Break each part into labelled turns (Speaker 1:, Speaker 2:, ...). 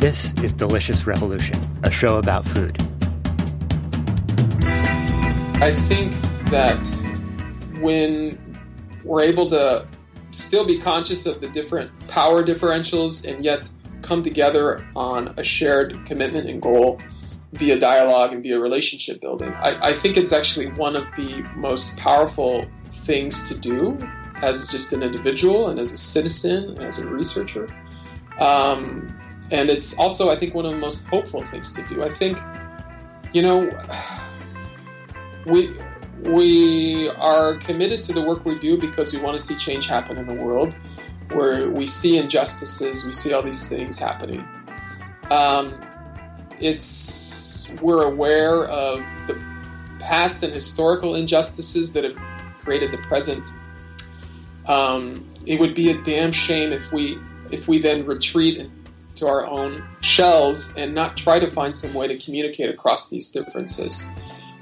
Speaker 1: This is Delicious Revolution, a show about food.
Speaker 2: I think that when we're able to still be conscious of the different power differentials and yet come together on a shared commitment and goal via dialogue and via relationship building, I, I think it's actually one of the most powerful things to do as just an individual and as a citizen and as a researcher. Um, and it's also, I think, one of the most hopeful things to do. I think, you know, we we are committed to the work we do because we want to see change happen in the world, where we see injustices, we see all these things happening. Um, it's we're aware of the past and historical injustices that have created the present. Um, it would be a damn shame if we if we then retreat to our own shells and not try to find some way to communicate across these differences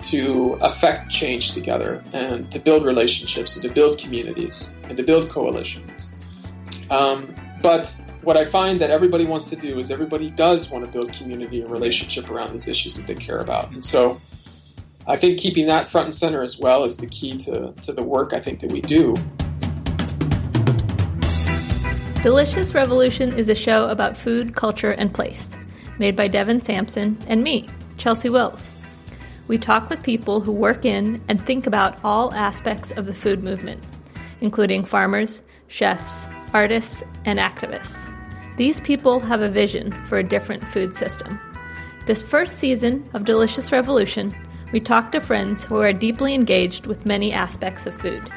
Speaker 2: to affect change together and to build relationships and to build communities and to build coalitions. Um, but what I find that everybody wants to do is everybody does want to build community and relationship around these issues that they care about. And so I think keeping that front and center as well is the key to, to the work I think that we do.
Speaker 3: Delicious Revolution is a show about food, culture, and place, made by Devin Sampson and me, Chelsea Wills. We talk with people who work in and think about all aspects of the food movement, including farmers, chefs, artists, and activists. These people have a vision for a different food system. This first season of Delicious Revolution, we talk to friends who are deeply engaged with many aspects of food.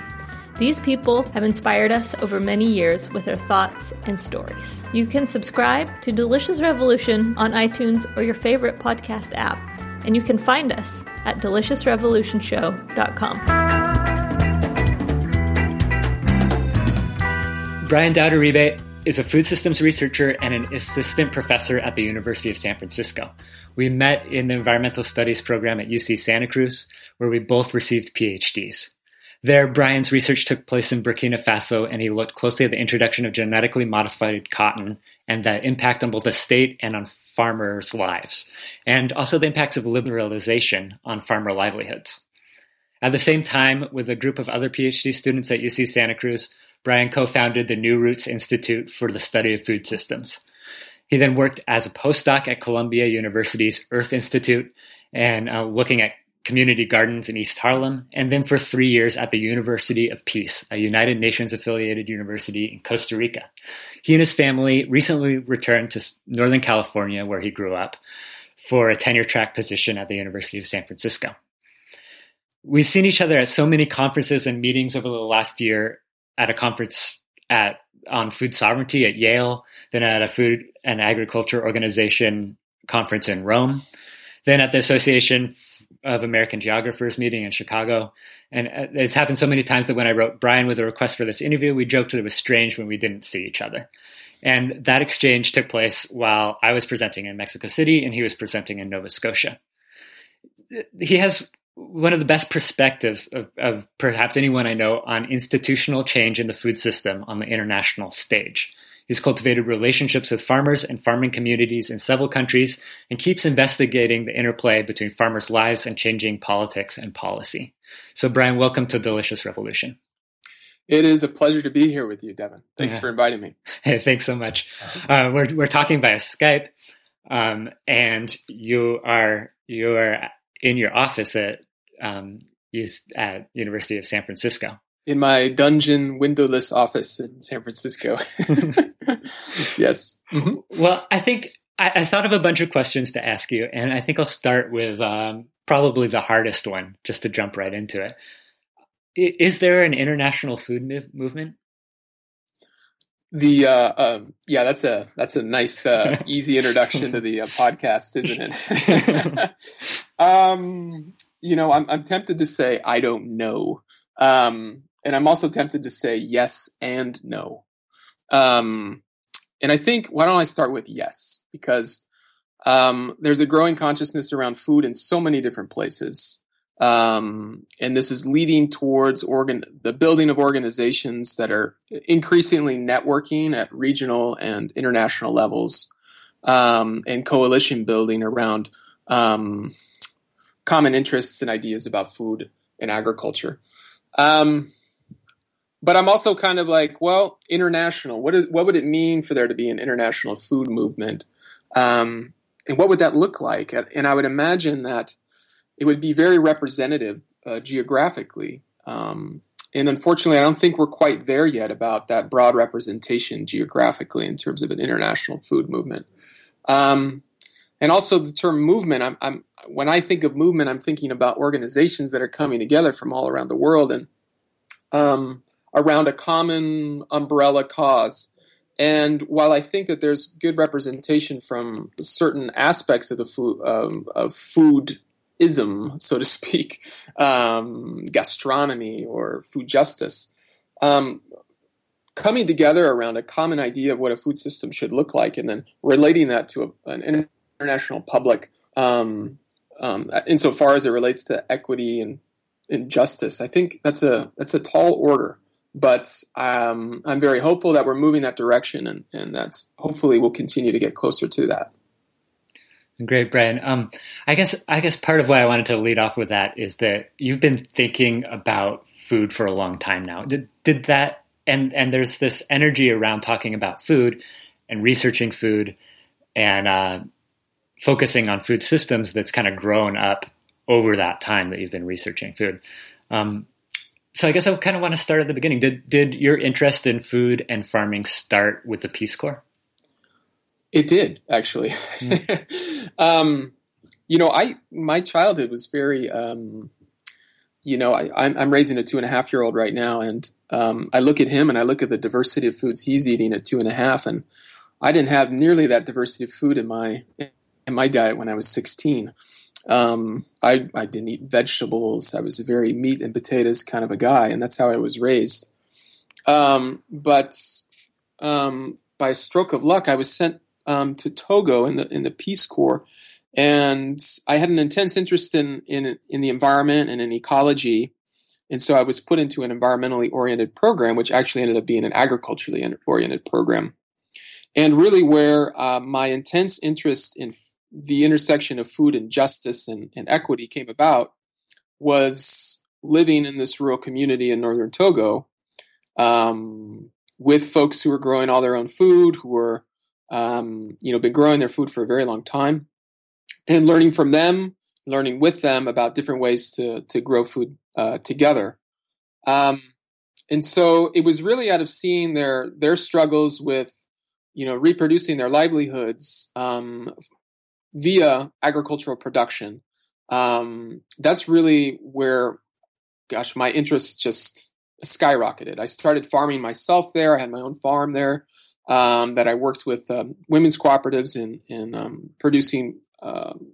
Speaker 3: These people have inspired us over many years with their thoughts and stories. You can subscribe to Delicious Revolution on iTunes or your favorite podcast app, and you can find us at deliciousrevolutionshow.com.
Speaker 1: Brian Dowd Uribe is a food systems researcher and an assistant professor at the University of San Francisco. We met in the environmental studies program at UC Santa Cruz, where we both received PhDs. There, Brian's research took place in Burkina Faso, and he looked closely at the introduction of genetically modified cotton and the impact on both the state and on farmers' lives, and also the impacts of liberalization on farmer livelihoods. At the same time, with a group of other PhD students at UC Santa Cruz, Brian co founded the New Roots Institute for the Study of Food Systems. He then worked as a postdoc at Columbia University's Earth Institute and uh, looking at community gardens in East Harlem, and then for three years at the University of Peace, a United Nations affiliated university in Costa Rica. He and his family recently returned to Northern California, where he grew up, for a tenure track position at the University of San Francisco. We've seen each other at so many conferences and meetings over the last year at a conference at on food sovereignty at Yale, then at a food and agriculture organization conference in Rome, then at the Association of American Geographers meeting in Chicago. And uh, it's happened so many times that when I wrote Brian with a request for this interview, we joked that it was strange when we didn't see each other. And that exchange took place while I was presenting in Mexico City and he was presenting in Nova Scotia. He has one of the best perspectives of, of perhaps anyone I know on institutional change in the food system on the international stage. He's cultivated relationships with farmers and farming communities in several countries and keeps investigating the interplay between farmers' lives and changing politics and policy. So, Brian, welcome to Delicious Revolution.
Speaker 2: It is a pleasure to be here with you, Devin. Thanks yeah. for inviting me.
Speaker 1: Hey, thanks so much. Uh, we're we're talking via Skype, um, and you are you are in your office at um, at University of San Francisco
Speaker 2: in my dungeon windowless office in San Francisco. yes.
Speaker 1: Mm-hmm. Well, I think I, I, thought of a bunch of questions to ask you, and I think I'll start with um, probably the hardest one, just to jump right into it. Is there an international food movement?
Speaker 2: The uh, um, yeah, that's a that's a nice uh, easy introduction to the uh, podcast, isn't it? um, you know, I'm I'm tempted to say I don't know. Um, and I'm also tempted to say yes and no. Um, and I think why don't I start with yes because um, there's a growing consciousness around food in so many different places, um, and this is leading towards organ the building of organizations that are increasingly networking at regional and international levels um, and coalition building around um, common interests and ideas about food and agriculture. Um, but I'm also kind of like, well, international. What is what would it mean for there to be an international food movement, um, and what would that look like? And I would imagine that it would be very representative uh, geographically. Um, and unfortunately, I don't think we're quite there yet about that broad representation geographically in terms of an international food movement. Um, and also the term movement. I'm, I'm, when I think of movement, I'm thinking about organizations that are coming together from all around the world and um, around a common umbrella cause. And while I think that there's good representation from certain aspects of the food um, of food ism, so to speak, um, gastronomy or food justice, um, coming together around a common idea of what a food system should look like, and then relating that to a, an international public, um, um, insofar as it relates to equity and, and justice. I think that's a that's a tall order, but um, I'm very hopeful that we're moving that direction, and and that's hopefully we'll continue to get closer to that.
Speaker 1: Great, Brian. Um, I guess I guess part of why I wanted to lead off with that is that you've been thinking about food for a long time now. Did did that and and there's this energy around talking about food and researching food and uh, focusing on food systems that's kind of grown up over that time that you've been researching food. Um, so I guess I kind of want to start at the beginning. Did did your interest in food and farming start with the Peace Corps?
Speaker 2: It did actually. Mm. um, you know, I my childhood was very. Um, you know, I, I'm, I'm raising a two and a half year old right now, and um, I look at him and I look at the diversity of foods he's eating at two and a half, and I didn't have nearly that diversity of food in my in my diet when I was 16. Um, I I didn't eat vegetables. I was a very meat and potatoes kind of a guy, and that's how I was raised. Um, but um, by stroke of luck, I was sent um, to Togo in the in the Peace Corps, and I had an intense interest in in in the environment and in ecology, and so I was put into an environmentally oriented program, which actually ended up being an agriculturally oriented program, and really where uh, my intense interest in the intersection of food and justice and, and equity came about was living in this rural community in northern Togo. Um, with folks who were growing all their own food, who were um, you know, been growing their food for a very long time, and learning from them, learning with them about different ways to to grow food uh, together. Um, and so it was really out of seeing their their struggles with, you know, reproducing their livelihoods um, via agricultural production. Um, that's really where, gosh, my interest just skyrocketed. I started farming myself there. I had my own farm there um, that I worked with um, women's cooperatives in, in um, producing um,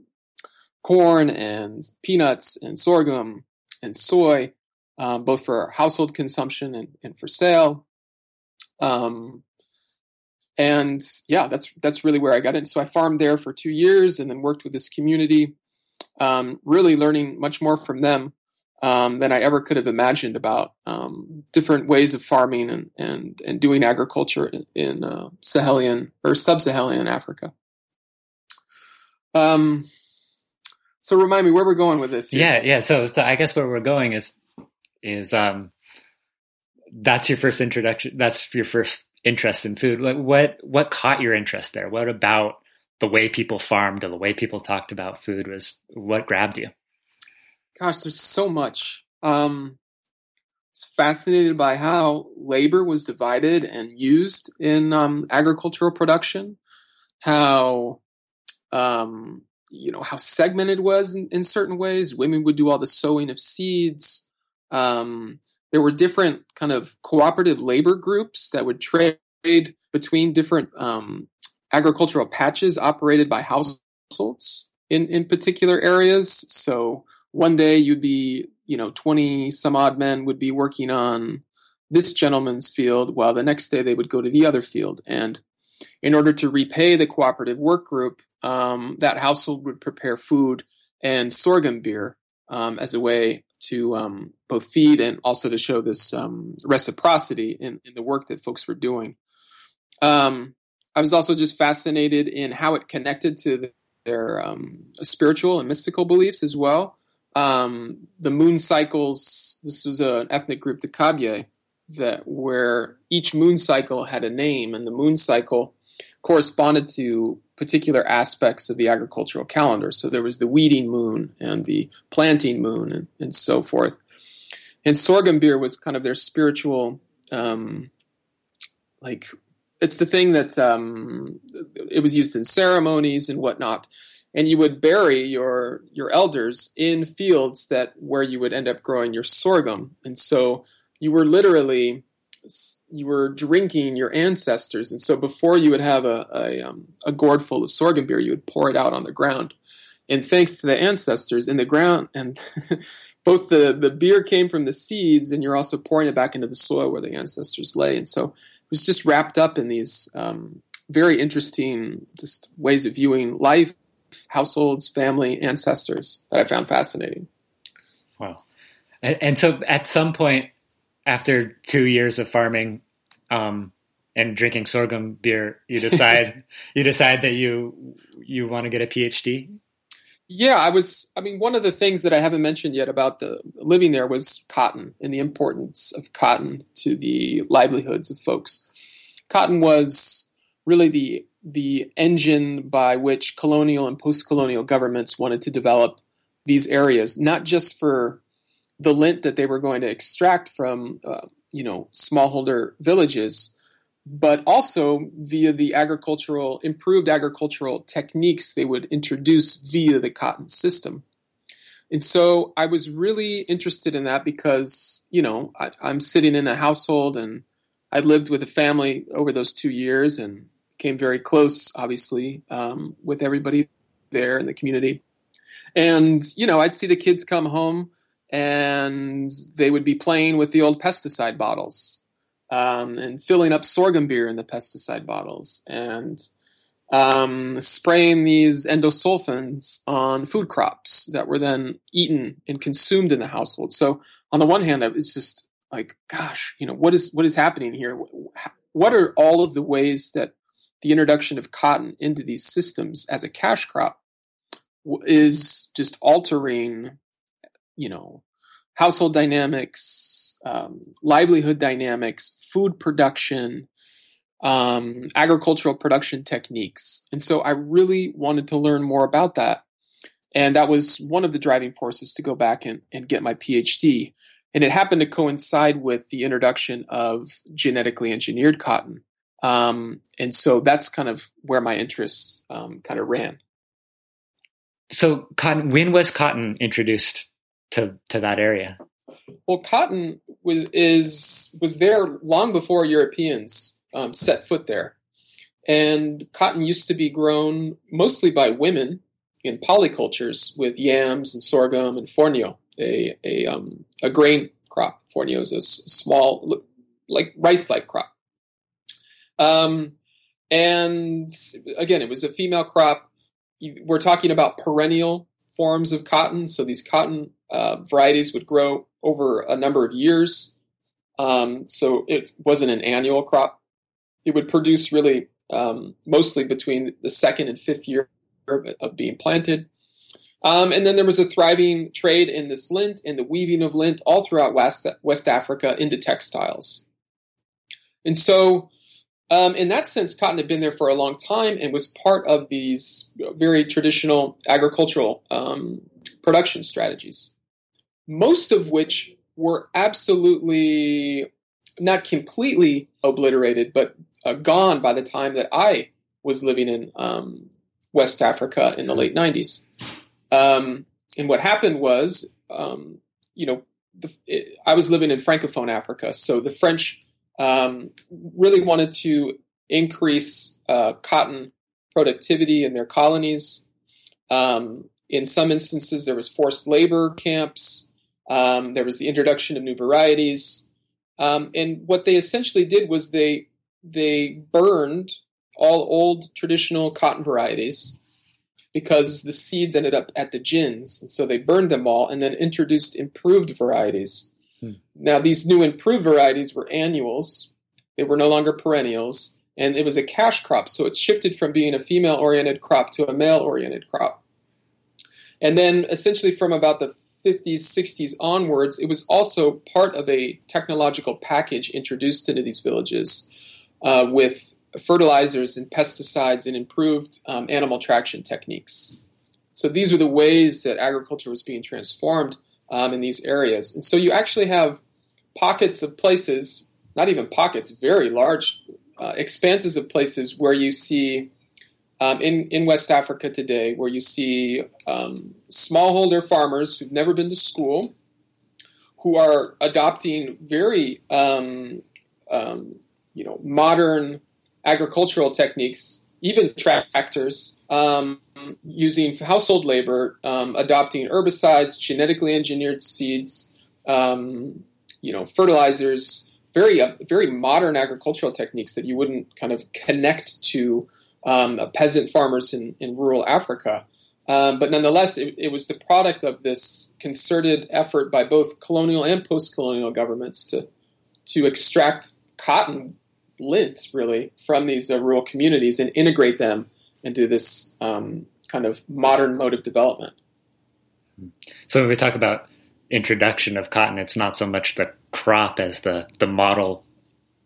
Speaker 2: corn and peanuts and sorghum and soy, um, both for household consumption and, and for sale. Um, and yeah, that's that's really where I got in. So I farmed there for two years and then worked with this community, really learning much more from them um, than I ever could have imagined about um, different ways of farming and and, and doing agriculture in, in uh, Sahelian or sub-Saharan Africa. Um, so remind me where we're going with this.
Speaker 1: Here. Yeah, yeah. So so I guess where we're going is is um that's your first introduction. That's your first interest in food. Like what what caught your interest there? What about the way people farmed or the way people talked about food was what grabbed you?
Speaker 2: gosh, there's so much. Um, I was fascinated by how labor was divided and used in um, agricultural production. How um, you know how segmented was in, in, certain ways. Women would do all the sowing of seeds. Um, there were different kind of cooperative labor groups that would trade between different um, agricultural patches operated by households in in particular areas. So one day you'd be, you know, 20 some odd men would be working on this gentleman's field, while the next day they would go to the other field. And in order to repay the cooperative work group, um, that household would prepare food and sorghum beer um, as a way to um, both feed and also to show this um, reciprocity in, in, the work that folks were doing. Um, I was also just fascinated in how it connected to the, their um, spiritual and mystical beliefs as well. Um, the moon cycles. This was an ethnic group, the Kabye, that where each moon cycle had a name, and the moon cycle corresponded to particular aspects of the agricultural calendar. So there was the weeding moon and the planting moon, and, and so forth. And sorghum beer was kind of their spiritual, um, like it's the thing that um, it was used in ceremonies and whatnot. And you would bury your your elders in fields that where you would end up growing your sorghum. And so you were literally you were drinking your ancestors. And so before you would have a a, um, a gourd full of sorghum beer, you would pour it out on the ground. And thanks to the ancestors in the ground and both the, the beer came from the seeds and you're also pouring it back into the soil where the ancestors lay. And so it was just wrapped up in these um, very interesting just ways of viewing life, households, family, ancestors that I found fascinating.
Speaker 1: Wow. And, and so at some point after two years of farming um, and drinking sorghum beer, you decide you decide that you you want to get a PhD.
Speaker 2: Yeah, I was. I mean, one of the things that I haven't mentioned yet about the living there was cotton and the importance of cotton to the livelihoods of folks. Cotton was really the the engine by which colonial and post-colonial governments wanted to develop these areas, not just for the lint that they were going to extract from, uh, you know, smallholder villages, but also via the agricultural, improved agricultural techniques they would introduce via the cotton system. And so I was really interested in that because, you know, I, am sitting in a household and I lived with a family over those two years and came very close, obviously, um, with everybody there in the community. And, you know, I'd see the kids come home and they would be playing with the old pesticide bottles um, and filling up sorghum beer in the pesticide bottles and um, spraying these endosulfans on food crops that were then eaten and consumed in the household. So on the one hand, it's just like, gosh, you know, what is what is happening here? What are all of the ways that the introduction of cotton into these systems as a cash crop is just altering, you know, household dynamics, um, livelihood dynamics, food production, um, agricultural production techniques. And so I really wanted to learn more about that. And that was one of the driving forces to go back and, and get my PhD. And it happened to coincide with the introduction of genetically engineered cotton. Um, and so that's kind of where my interest um, kind of ran.
Speaker 1: So, cotton. When was cotton introduced to to that area?
Speaker 2: Well, cotton was is was there long before Europeans um, set foot there, and cotton used to be grown mostly by women in polycultures with yams and sorghum and fonio, a a um, a grain crop. Fonio is a small, like rice-like crop. Um, and again, it was a female crop. We're talking about perennial forms of cotton. So these cotton uh, varieties would grow over a number of years. Um, so it wasn't an annual crop. It would produce really um, mostly between the second and fifth year of being planted. Um, and then there was a thriving trade in this lint and the weaving of lint all throughout West, West Africa into textiles. And so um, in that sense, cotton had been there for a long time and was part of these very traditional agricultural um, production strategies, most of which were absolutely not completely obliterated, but uh, gone by the time that I was living in um, West Africa in the late 90s. Um, and what happened was, um, you know, the, it, I was living in Francophone Africa, so the French um, really wanted to increase uh, cotton productivity in their colonies. Um, in some instances, there was forced labor camps. Um, there was the introduction of new varieties, um, and what they essentially did was they they burned all old traditional cotton varieties because the seeds ended up at the gins, and so they burned them all and then introduced improved varieties. Now, these new improved varieties were annuals, they were no longer perennials, and it was a cash crop, so it shifted from being a female oriented crop to a male oriented crop. And then essentially from about the 50s, 60s onwards, it was also part of a technological package introduced into these villages uh, with fertilizers and pesticides and improved um, animal traction techniques. So these are the ways that agriculture was being transformed um, in these areas. And so you actually have pockets of places, not even pockets, very large uh, expanses of places where you see um, in in West Africa today, where you see um, smallholder farmers who've never been to school, who are adopting very um, um you know modern agricultural techniques, even tractors, um, using household labor, um, adopting herbicides, genetically engineered seeds, you know fertilizers very uh, very modern agricultural techniques that you wouldn't kind of connect to um, peasant farmers in, in rural Africa. Um, but nonetheless, it, it, was the product of this concerted effort by both colonial and post-colonial governments to to extract cotton lint, really, from these uh, rural communities and integrate them into this um, kind of modern mode of development.
Speaker 1: So when we talk about introduction of cotton, it's not so much the crop as the the model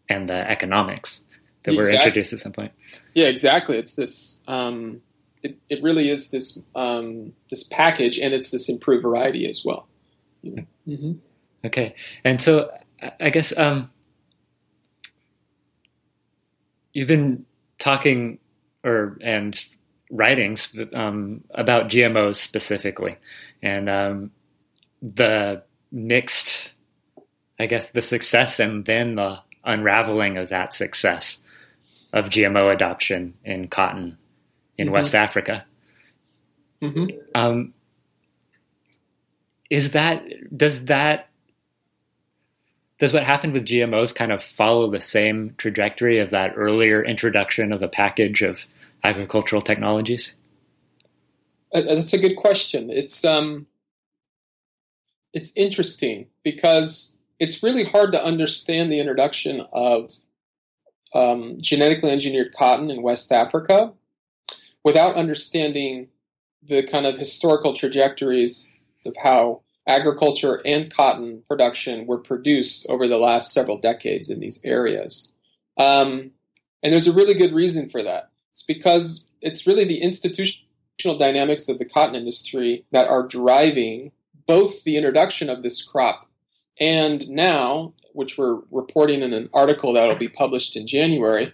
Speaker 1: and the economics that exactly. were introduced at some point.
Speaker 2: Yeah, exactly. It's this. Um, it, it really is this um, this package, and it's this improved variety as well.
Speaker 1: Mm-hmm. Okay, and so I guess um, you've been talking or and writings um, about GMOs specifically, and um, the mixed, I guess, the success and then the unraveling of that success of GMO adoption in cotton in mm-hmm. West Africa. Mm-hmm. Um, is that does that does what happened with GMOs kind of follow the same trajectory of that earlier introduction of a package of agricultural technologies?
Speaker 2: Uh, that's a good question. It's um, it's interesting because it's really hard to understand the introduction of um, genetically engineered cotton in West Africa without understanding the kind of historical trajectories of how agriculture and cotton production were produced over the last several decades in these areas. Um, and there's a really good reason for that. It's because it's really the institutional dynamics of the cotton industry that are driving both the introduction of this crop and now, which we're reporting in an article that will be published in January,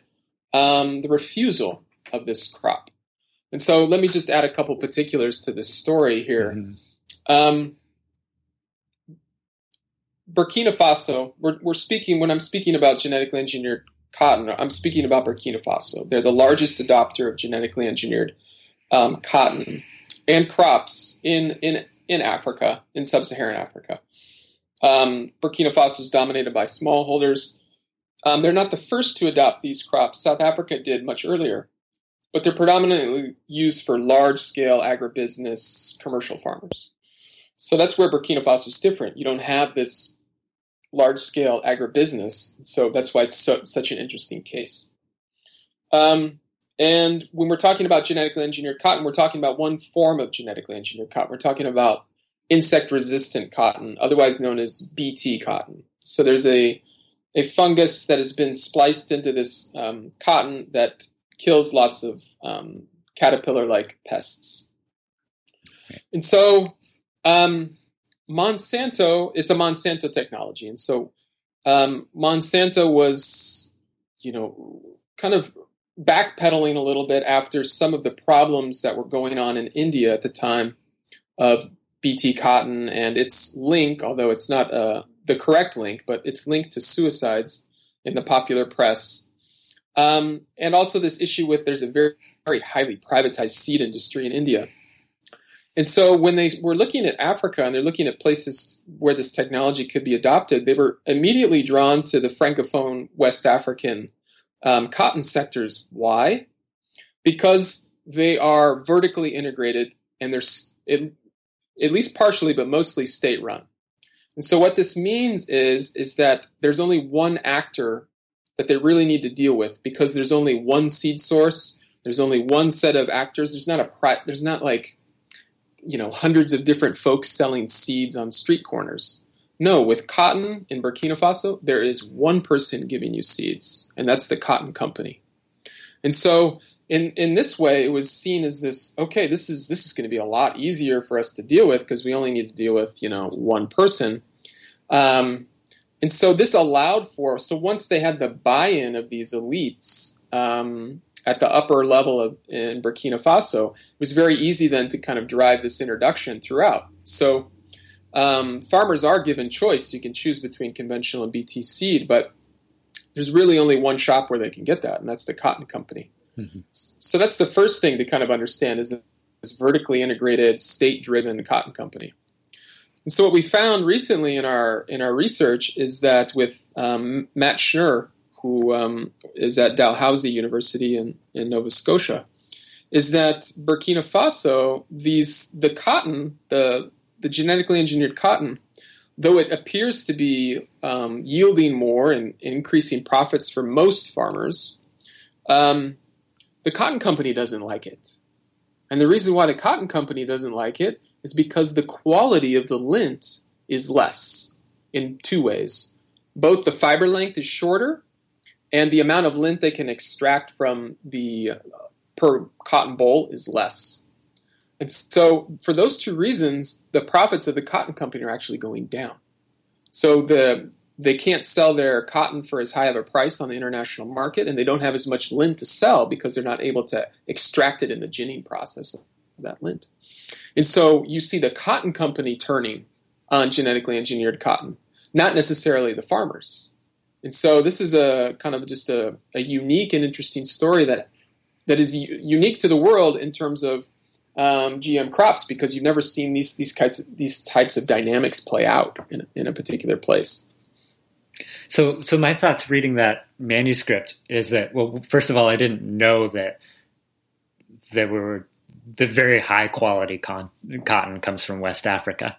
Speaker 2: um, the refusal of this crop. And so let me just add a couple particulars to this story here. Mm-hmm. Um, Burkina Faso, we're, we're speaking, when I'm speaking about genetically engineered cotton, I'm speaking about Burkina Faso. They're the largest adopter of genetically engineered um, cotton and crops in, in in Africa, in sub Saharan Africa. Um, Burkina Faso is dominated by smallholders. Um, they're not the first to adopt these crops. South Africa did much earlier, but they're predominantly used for large scale agribusiness commercial farmers. So that's where Burkina Faso is different. You don't have this large scale agribusiness, so that's why it's so, such an interesting case. Um, and when we're talking about genetically engineered cotton, we're talking about one form of genetically engineered cotton. We're talking about insect resistant cotton, otherwise known as BT cotton. So there's a, a fungus that has been spliced into this um, cotton that kills lots of um, caterpillar like pests. And so um, Monsanto, it's a Monsanto technology. And so um, Monsanto was, you know, kind of backpedaling a little bit after some of the problems that were going on in India at the time of BT cotton and its link, although it's not uh, the correct link, but it's linked to suicides in the popular press. Um, and also this issue with there's a very, very highly privatized seed industry in India. And so when they were looking at Africa and they're looking at places where this technology could be adopted, they were immediately drawn to the francophone West African um, cotton sectors. Why? Because they are vertically integrated and they're at, at least partially, but mostly state run. And so what this means is is that there's only one actor that they really need to deal with because there's only one seed source, there's only one set of actors. There's not a there's not like you know hundreds of different folks selling seeds on street corners. No, with cotton in Burkina Faso, there is one person giving you seeds, and that's the cotton company. And so in in this way, it was seen as this okay. This is this is going to be a lot easier for us to deal with because we only need to deal with you know one person. Um, and so this allowed for so once they had the buy-in of these elites um, at the upper level of in Burkina Faso, it was very easy then to kind of drive this introduction throughout. So um, farmers are given choice; you can choose between conventional and BT seed, but there's really only one shop where they can get that, and that's the cotton company. Mm-hmm. So that's the first thing to kind of understand is this vertically integrated, state-driven cotton company. And so what we found recently in our in our research is that with um, Matt Schnurr, who um, is at Dalhousie University in, in Nova Scotia, is that Burkina Faso, these the cotton, the the genetically engineered cotton, though it appears to be um, yielding more and increasing profits for most farmers, um, the cotton company doesn't like it. And the reason why the cotton company doesn't like it is because the quality of the lint is less in two ways. Both the fiber length is shorter, and the amount of lint they can extract from the uh, per cotton boll is less. And so, for those two reasons, the profits of the cotton company are actually going down. So the they can't sell their cotton for as high of a price on the international market, and they don't have as much lint to sell because they're not able to extract it in the ginning process of that lint. And so you see the cotton company turning on genetically engineered cotton, not necessarily the farmers. And so this is a kind of just a, a unique and interesting story that that is u- unique to the world in terms of um, GM crops because you've never seen these these kinds of, these types of dynamics play out in, in a particular place.
Speaker 1: So, so my thoughts reading that manuscript is that well, first of all, I didn't know that there were the very high quality con- cotton comes from West Africa,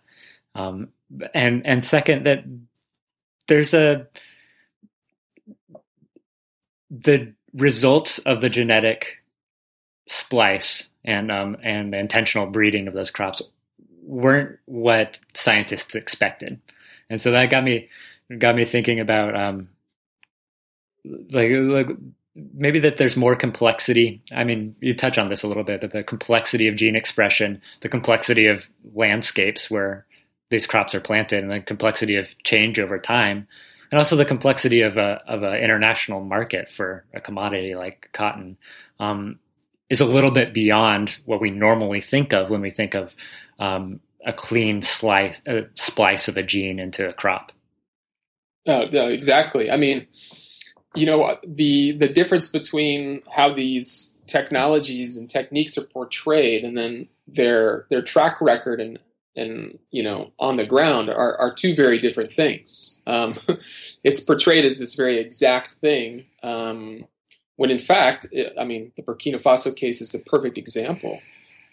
Speaker 1: um, and and second that there's a the results of the genetic splice and um, and the intentional breeding of those crops weren't what scientists expected, and so that got me got me thinking about um, like like maybe that there's more complexity. I mean, you touch on this a little bit, but the complexity of gene expression, the complexity of landscapes where these crops are planted, and the complexity of change over time, and also the complexity of a of an international market for a commodity like cotton. Um, is a little bit beyond what we normally think of when we think of um, a clean slice, a splice of a gene into a crop.
Speaker 2: Uh, exactly. I mean, you know the the difference between how these technologies and techniques are portrayed and then their their track record and and you know on the ground are, are two very different things. Um, it's portrayed as this very exact thing um, when in fact it, i mean the burkina faso case is the perfect example.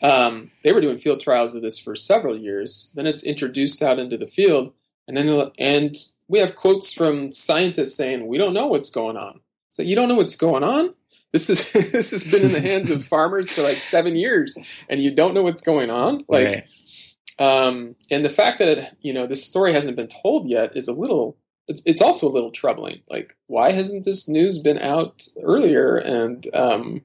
Speaker 2: Um, they were doing field trials of this for several years then it's introduced out into the field and then and we have quotes from scientists saying we don't know what's going on. So you don't know what's going on. This is this has been in the hands of farmers for like seven years, and you don't know what's going on. Like, right. um, and the fact that it, you know this story hasn't been told yet is a little. It's it's also a little troubling. Like, why hasn't this news been out earlier? And um,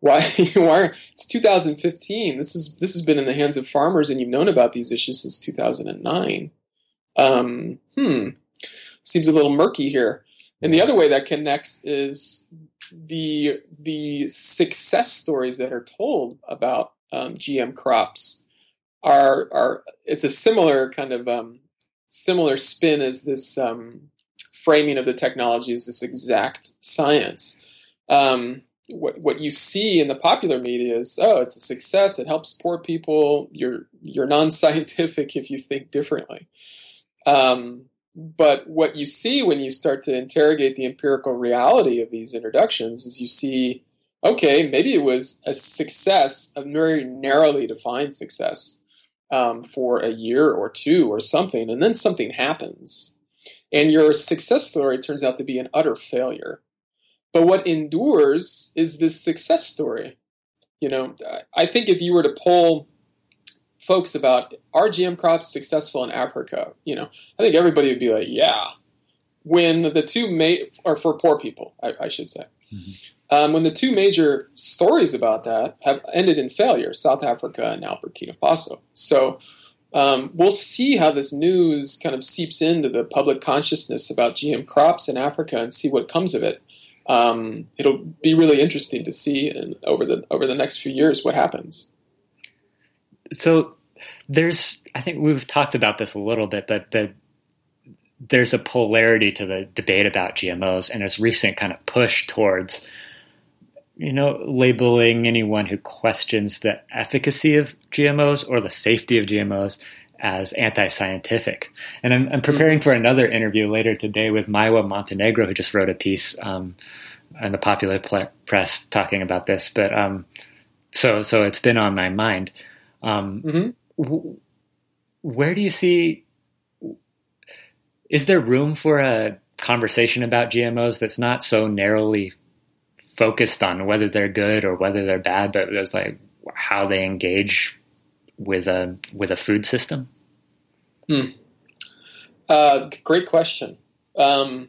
Speaker 2: why why it's 2015? This is this has been in the hands of farmers, and you've known about these issues since 2009. Um, hmm seems a little murky here. And the other way that connects is the the success stories that are told about um, GM crops are are it's a similar kind of um, similar spin as this um, framing of the technology as this exact science. Um, what what you see in the popular media is oh it's a success it helps poor people you're you're non-scientific if you think differently um, but what you see when you start to interrogate the empirical reality of these introductions is you see, okay, maybe it was a success, a very narrowly defined success um, for a year or two or something, and then something happens. and your success story turns out to be an utter failure. But what endures is this success story. You know, I think if you were to poll folks about are GM crops successful in Africa, you know, I think everybody would be like, yeah. When the two ma- or for poor people, I, I should say, mm-hmm. um, when the two major stories about that have ended in failure, South Africa and now Burkina Faso. So um, we'll see how this news kind of seeps into the public consciousness about GM crops in Africa and see what comes of it. Um, it'll be really interesting to see in, over the over the next few years what happens.
Speaker 1: So there's, I think we've talked about this a little bit, but the there's a polarity to the debate about GMOs and its recent kind of push towards, you know, labeling anyone who questions the efficacy of GMOs or the safety of GMOs as anti-scientific. And I'm, I'm preparing mm-hmm. for another interview later today with Maywa Montenegro, who just wrote a piece um, in the popular press talking about this. But um, so so it's been on my mind. Um, mm-hmm where do you see? Is there room for a conversation about GMOs that's not so narrowly focused on whether they're good or whether they're bad, but there's like how they engage with a with a food system?
Speaker 2: Hmm. Uh, great question. Um,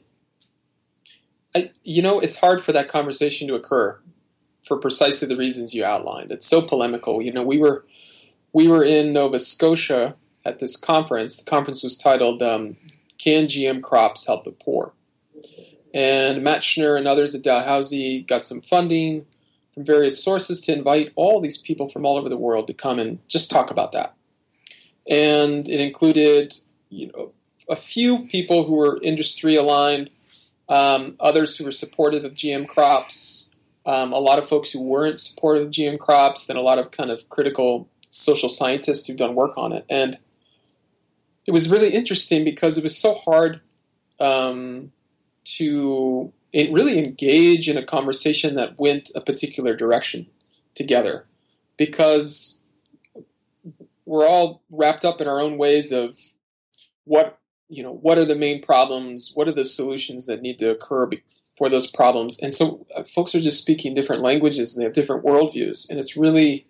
Speaker 2: I, you know, it's hard for that conversation to occur for precisely the reasons you outlined. It's so polemical. You know, we were we were in Nova Scotia at this conference. The conference was titled um, Can GM Crops Help the Poor? And Matt and others at Dalhousie got some funding from various sources to invite all these people from all over the world to come and just talk about that. And it included, you know, a few people who were industry aligned, um, others who were supportive of GM crops, um, a lot of folks who weren't supportive of GM crops, then a lot of kind of critical social scientists who've done work on it. And it was really interesting because it was so hard um, to really engage in a conversation that went a particular direction together because we're all wrapped up in our own ways of what you know what are the main problems? What are the solutions that need to occur for those problems? And so uh, folks are just speaking different languages and they have different worldviews. And it's really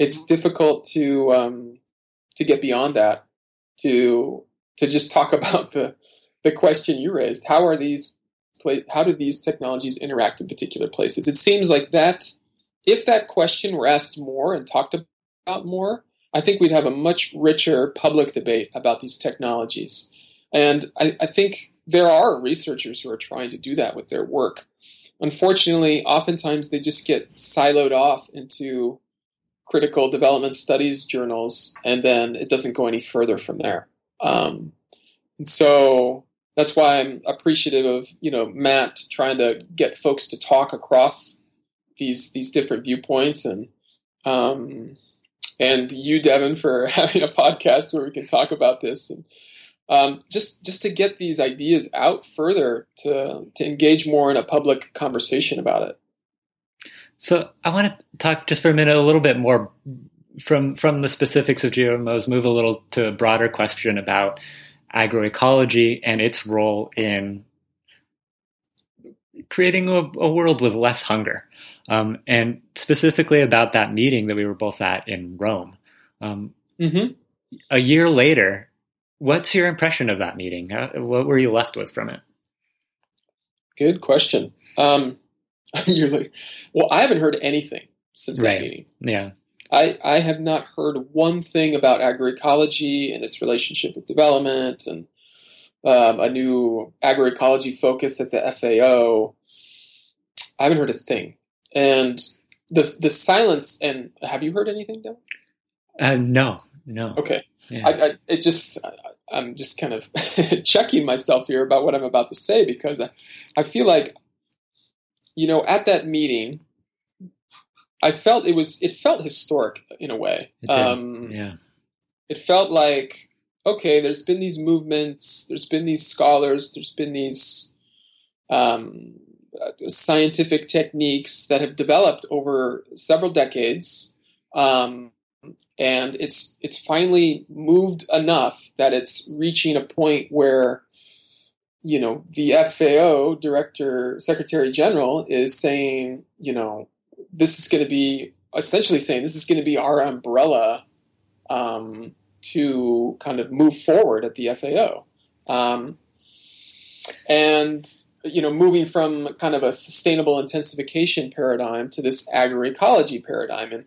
Speaker 2: it's difficult to um, to get beyond that to to just talk about the the question you raised. How are these how do these technologies interact in particular places? It seems like that if that question were asked more and talked about more, I think we'd have a much richer public debate about these technologies. And I, I think there are researchers who are trying to do that with their work. Unfortunately, oftentimes they just get siloed off into critical development studies journals, and then it doesn't go any further from there. Um, and so that's why I'm appreciative of you know Matt trying to get folks to talk across these these different viewpoints and um, and you Devin for having a podcast where we can talk about this and um, just just to get these ideas out further to to engage more in a public conversation about it.
Speaker 1: So I want to talk just for a minute, a little bit more from from the specifics of GMOs. Move a little to a broader question about agroecology and its role in creating a, a world with less hunger, um, and specifically about that meeting that we were both at in Rome. Um, mm-hmm. A year later, what's your impression of that meeting? what were you left with from it?
Speaker 2: Good question. Um, You're like, well, I haven't heard anything since right. that meeting.
Speaker 1: Yeah.
Speaker 2: I, I have not heard one thing about agroecology and its relationship with development and um, a new agroecology focus at the FAO. I haven't heard a thing. And the the silence and have you heard anything, Dylan?
Speaker 1: Uh, no, no.
Speaker 2: Okay. Yeah. I, I, it just I'm just kind of checking myself here about what I'm about to say because I, I feel like you know, at that meeting, I felt it was it felt historic in a way.
Speaker 1: Um, yeah,
Speaker 2: it felt like okay, there's been these movements, there's been these scholars, there's been these um, scientific techniques that have developed over several decades, um, and it's it's finally moved enough that it's reaching a point where you know, the FAO director, secretary general is saying, you know, this is going to be essentially saying this is going to be our umbrella um, to kind of move forward at the FAO. Um, and you know, moving from kind of a sustainable intensification paradigm to this agroecology paradigm, and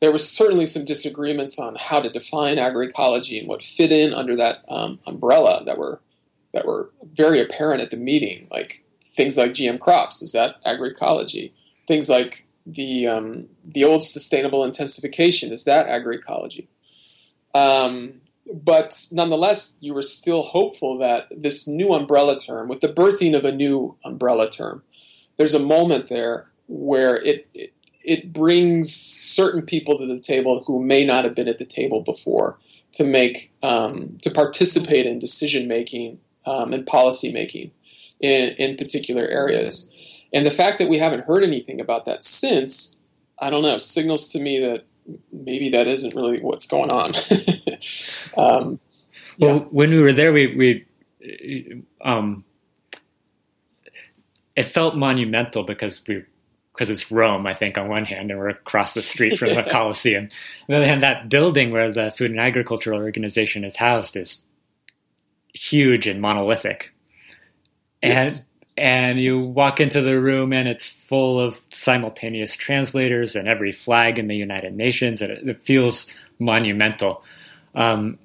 Speaker 2: there was certainly some disagreements on how to define agroecology and what fit in under that um, umbrella that were that were very apparent at the meeting, like things like GM crops. Is that agroecology? Things like the um, the old sustainable intensification. Is that agroecology? Um, but nonetheless, you were still hopeful that this new umbrella term, with the birthing of a new umbrella term, there's a moment there where it, it, it brings certain people to the table who may not have been at the table before to make um, to participate in decision making um, and policy making in, in particular areas. And the fact that we haven't heard anything about that since, I don't know, signals to me that maybe that isn't really what's going on.
Speaker 1: um, yeah. Well, when we were there, we, we um, it felt monumental because we because it's Rome, I think, on one hand, and we're across the street from the Colosseum. On the other hand, that building where the Food and Agricultural Organization is housed is huge and monolithic. And yes and you walk into the room and it's full of simultaneous translators and every flag in the United Nations, and it, it feels monumental. Um,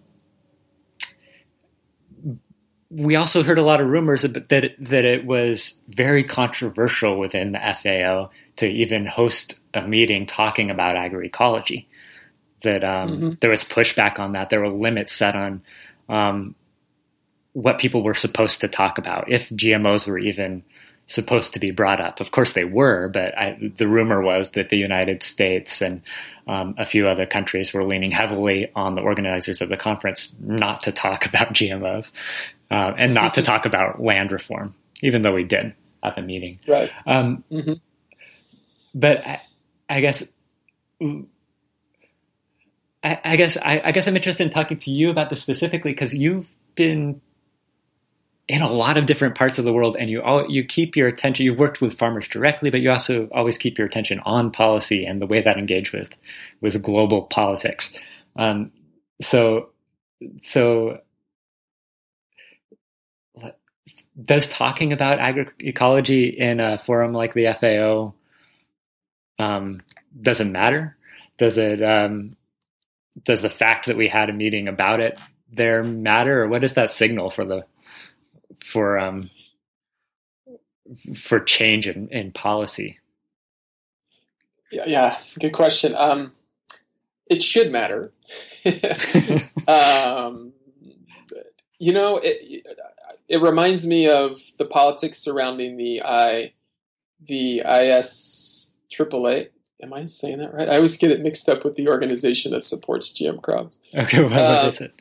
Speaker 1: we also heard a lot of rumors that that it was very controversial within the FAO to even host a meeting talking about agroecology. That um, mm-hmm. there was pushback on that. There were limits set on um, what people were supposed to talk about, if GMOs were even supposed to be brought up. Of course, they were, but I, the rumor was that the United States and um, a few other countries were leaning heavily on the organizers of the conference not to talk about GMOs uh, and not to talk about land reform, even though we did at the meeting.
Speaker 2: Right. Um, mm-hmm.
Speaker 1: But I, I guess. I, I guess I, I guess I'm interested in talking to you about this specifically because you've been in a lot of different parts of the world, and you all you keep your attention. You worked with farmers directly, but you also always keep your attention on policy and the way that engage with with global politics. Um, so, so does talking about agroecology in a forum like the FAO um, doesn't matter? Does it? Um, does the fact that we had a meeting about it there matter, or what does that signal for the for um, for change in, in policy?
Speaker 2: Yeah, yeah, good question. Um, it should matter. um, you know, it, it reminds me of the politics surrounding the I, the IS AAA. Am I saying that right? I always get it mixed up with the organization that supports GM crops.
Speaker 1: Okay, what um, is it?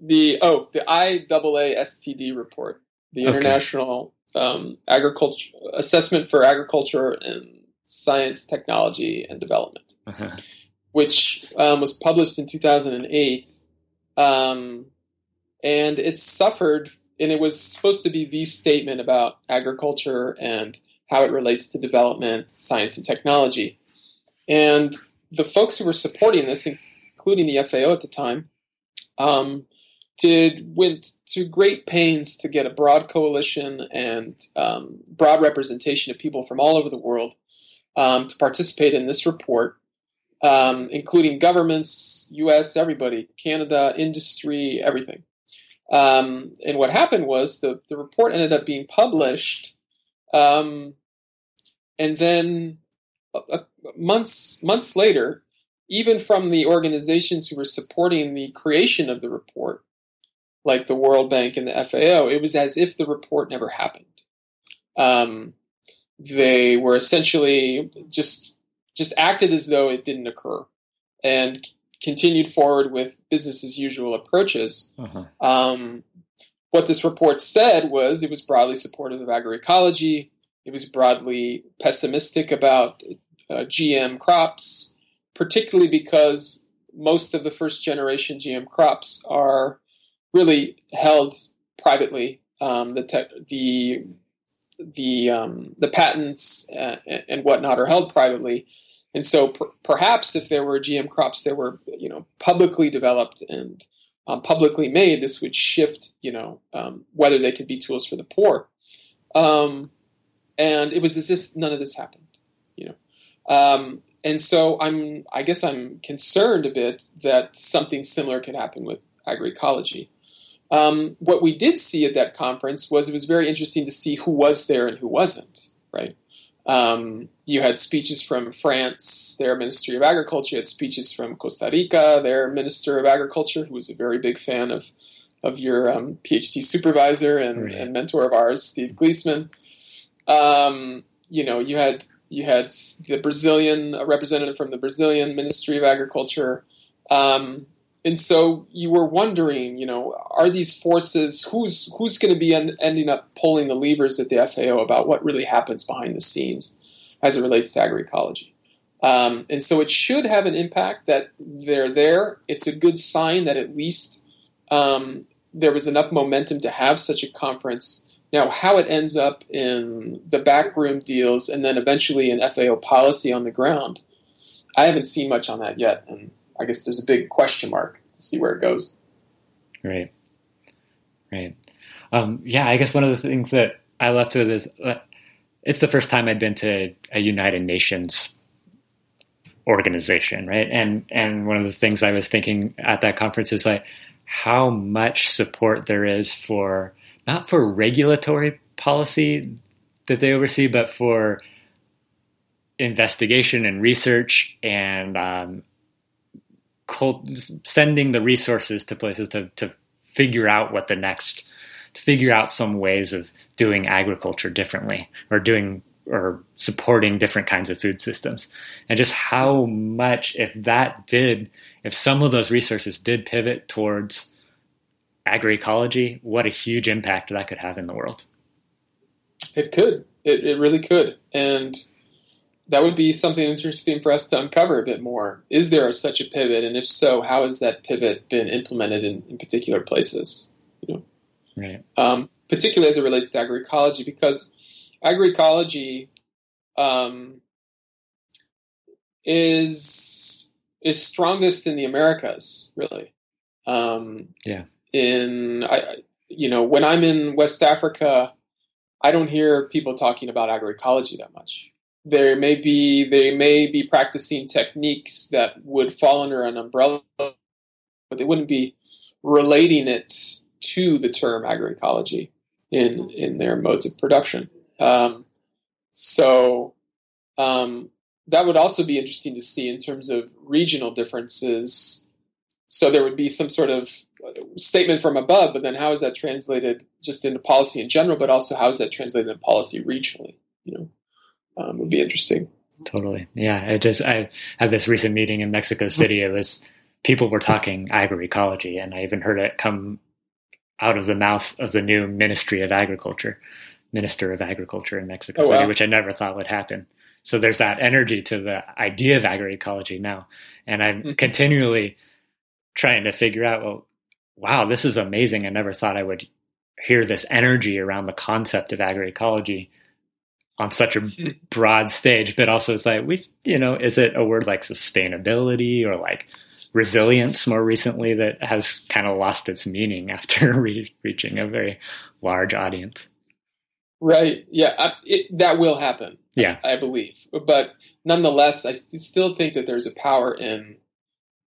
Speaker 2: The oh, the IAASTD report the okay. International um, Agriculture Assessment for Agriculture and Science, Technology, and Development, uh-huh. which um, was published in 2008. Um, and it suffered, and it was supposed to be the statement about agriculture and how it relates to development, science, and technology. And the folks who were supporting this, including the FAO at the time, um, did went to great pains to get a broad coalition and um, broad representation of people from all over the world um, to participate in this report, um, including governments, U.S., everybody, Canada, industry, everything. Um, and what happened was the, the report ended up being published, um, and then months months later, even from the organizations who were supporting the creation of the report, like the World Bank and the FAO, it was as if the report never happened. Um, they were essentially just just acted as though it didn't occur and continued forward with business as usual approaches. Uh-huh. Um, what this report said was it was broadly supportive of agroecology. It was broadly pessimistic about uh, GM crops, particularly because most of the first generation GM crops are really held privately um, the te- the the um, the patents uh, and whatnot are held privately, and so per- perhaps if there were GM crops that were you know publicly developed and um, publicly made, this would shift you know um, whether they could be tools for the poor. Um, and it was as if none of this happened, you know. Um, and so I'm, I guess I'm concerned a bit that something similar could happen with agroecology. Um, what we did see at that conference was it was very interesting to see who was there and who wasn't. Right? Um, you had speeches from France, their Ministry of Agriculture. You had speeches from Costa Rica, their Minister of Agriculture, who was a very big fan of of your um, PhD supervisor and, right. and, mentor of ours, Steve Gliessman. Um, you know, you had you had the Brazilian representative from the Brazilian Ministry of Agriculture. Um, and so you were wondering, you know, are these forces who's who's going to be en- ending up pulling the levers at the FAO about what really happens behind the scenes as it relates to agroecology? Um, and so it should have an impact that they're there. It's a good sign that at least um, there was enough momentum to have such a conference. Now, how it ends up in the backroom deals and then eventually in FAO policy on the ground, I haven't seen much on that yet, and I guess there's a big question mark to see where it goes.
Speaker 1: Right. Right. Um, yeah, I guess one of the things that I left with is uh, it's the first time I'd been to a United Nations organization, right? And and one of the things I was thinking at that conference is like how much support there is for not for regulatory policy that they oversee, but for investigation and research and um, cult- sending the resources to places to, to figure out what the next to figure out some ways of doing agriculture differently or doing or supporting different kinds of food systems. And just how much if that did if some of those resources did pivot towards agroecology what a huge impact that could have in the world.
Speaker 2: It could. It, it really could. And that would be something interesting for us to uncover a bit more. Is there such a pivot, and if so, how has that pivot been implemented in, in particular places? You know,
Speaker 1: right.
Speaker 2: Um, particularly as it relates to agroecology, because agroecology um, is is strongest in the Americas, really. Um,
Speaker 1: yeah.
Speaker 2: In I, you know, when I'm in West Africa, I don't hear people talking about agroecology that much there may be they may be practicing techniques that would fall under an umbrella, but they wouldn't be relating it to the term agroecology in in their modes of production. Um, so um, that would also be interesting to see in terms of regional differences. So there would be some sort of statement from above, but then how is that translated just into policy in general, but also how is that translated in policy regionally? You know um, would be interesting.
Speaker 1: Totally. Yeah. I just, I had this recent meeting in Mexico City. It was, people were talking agroecology, and I even heard it come out of the mouth of the new Ministry of Agriculture, Minister of Agriculture in Mexico oh, City, wow. which I never thought would happen. So there's that energy to the idea of agroecology now. And I'm mm-hmm. continually trying to figure out, well, wow, this is amazing. I never thought I would hear this energy around the concept of agroecology on such a broad stage, but also it's like we, you know, is it a word like sustainability or like resilience more recently that has kind of lost its meaning after re- reaching a very large audience?
Speaker 2: Right. Yeah, it, that will happen.
Speaker 1: Yeah,
Speaker 2: I, I believe, but nonetheless, I st- still think that there's a power in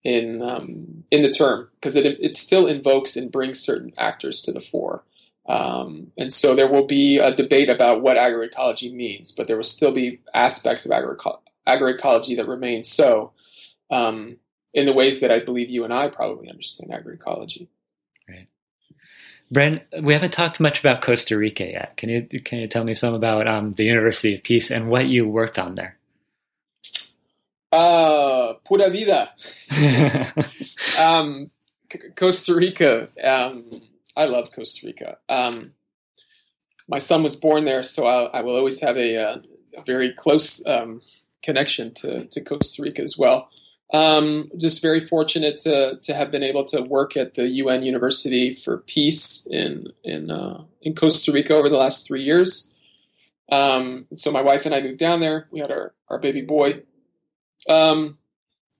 Speaker 2: in um, in the term because it it still invokes and brings certain actors to the fore. Um, and so there will be a debate about what agroecology means, but there will still be aspects of agro- agroecology that remain so um, in the ways that I believe you and I probably understand agroecology.
Speaker 1: Right. Brent, we haven't talked much about Costa Rica yet. Can you can you tell me some about um, the University of Peace and what you worked on there?
Speaker 2: Uh, pura vida. um, Costa Rica. Um, I love Costa Rica. Um, my son was born there, so I, I will always have a, uh, a very close um, connection to, to Costa Rica as well. Um, just very fortunate to to have been able to work at the UN University for Peace in in uh, in Costa Rica over the last three years. Um, so my wife and I moved down there. We had our our baby boy, um,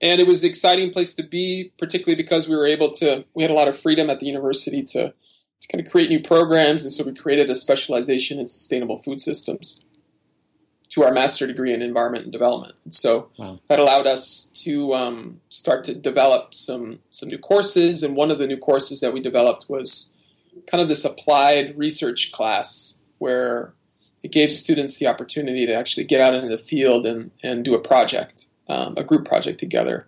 Speaker 2: and it was an exciting place to be, particularly because we were able to. We had a lot of freedom at the university to to kind of create new programs, and so we created a specialization in sustainable food systems to our master degree in environment and development. So wow. that allowed us to um, start to develop some some new courses. And one of the new courses that we developed was kind of this applied research class where it gave students the opportunity to actually get out into the field and, and do a project, um, a group project together.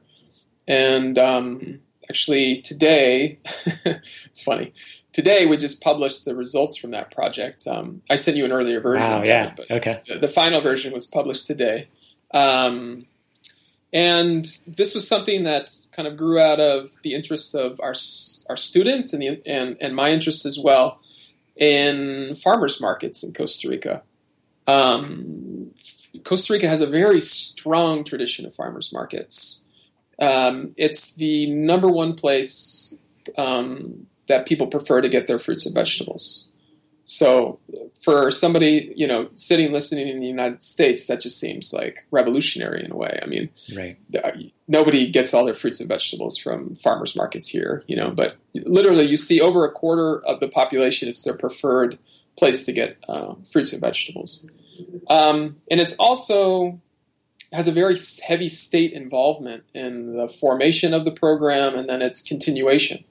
Speaker 2: And um, actually, today, it's funny today we just published the results from that project. Um, I sent you an earlier version.
Speaker 1: Wow, yeah. It, okay.
Speaker 2: The, the, final version was published today. Um, and this was something that kind of grew out of the interest of our our students and the, and and my interest as well in farmers markets in Costa Rica. Um, Costa Rica has a very strong tradition of farmers markets. Um, it's the number one place um, that people prefer to get their fruits and vegetables. So for somebody, you know, sitting listening in the United States, that just seems like revolutionary in a way. I mean,
Speaker 1: right.
Speaker 2: nobody gets all their fruits and vegetables from farmers markets here, you know, but literally you see over a quarter of the population, it's their preferred place to get uh, fruits and vegetables. Um, and it's also has a very heavy state involvement in the formation of the program and then its continuation.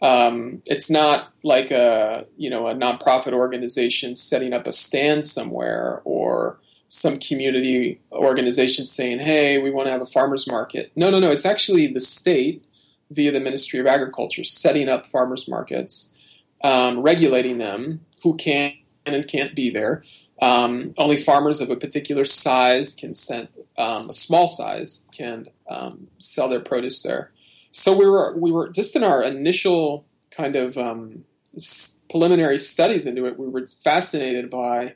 Speaker 2: Um, it's not like a you know a nonprofit organization setting up a stand somewhere or some community organization saying, "Hey, we want to have a farmers market." No, no, no. It's actually the state via the Ministry of Agriculture setting up farmers markets, um, regulating them, who can and can't be there. Um, only farmers of a particular size can send um, a small size can um, sell their produce there so we were we were just in our initial kind of um, preliminary studies into it. We were fascinated by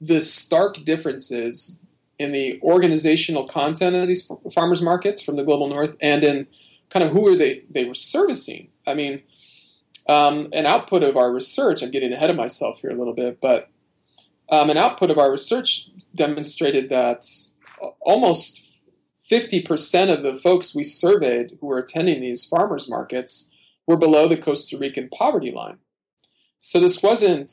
Speaker 2: the stark differences in the organizational content of these farmers markets from the global north, and in kind of who are they they were servicing. I mean, um, an output of our research. I'm getting ahead of myself here a little bit, but um, an output of our research demonstrated that almost 50% of the folks we surveyed who were attending these farmers markets were below the Costa Rican poverty line. So this wasn't,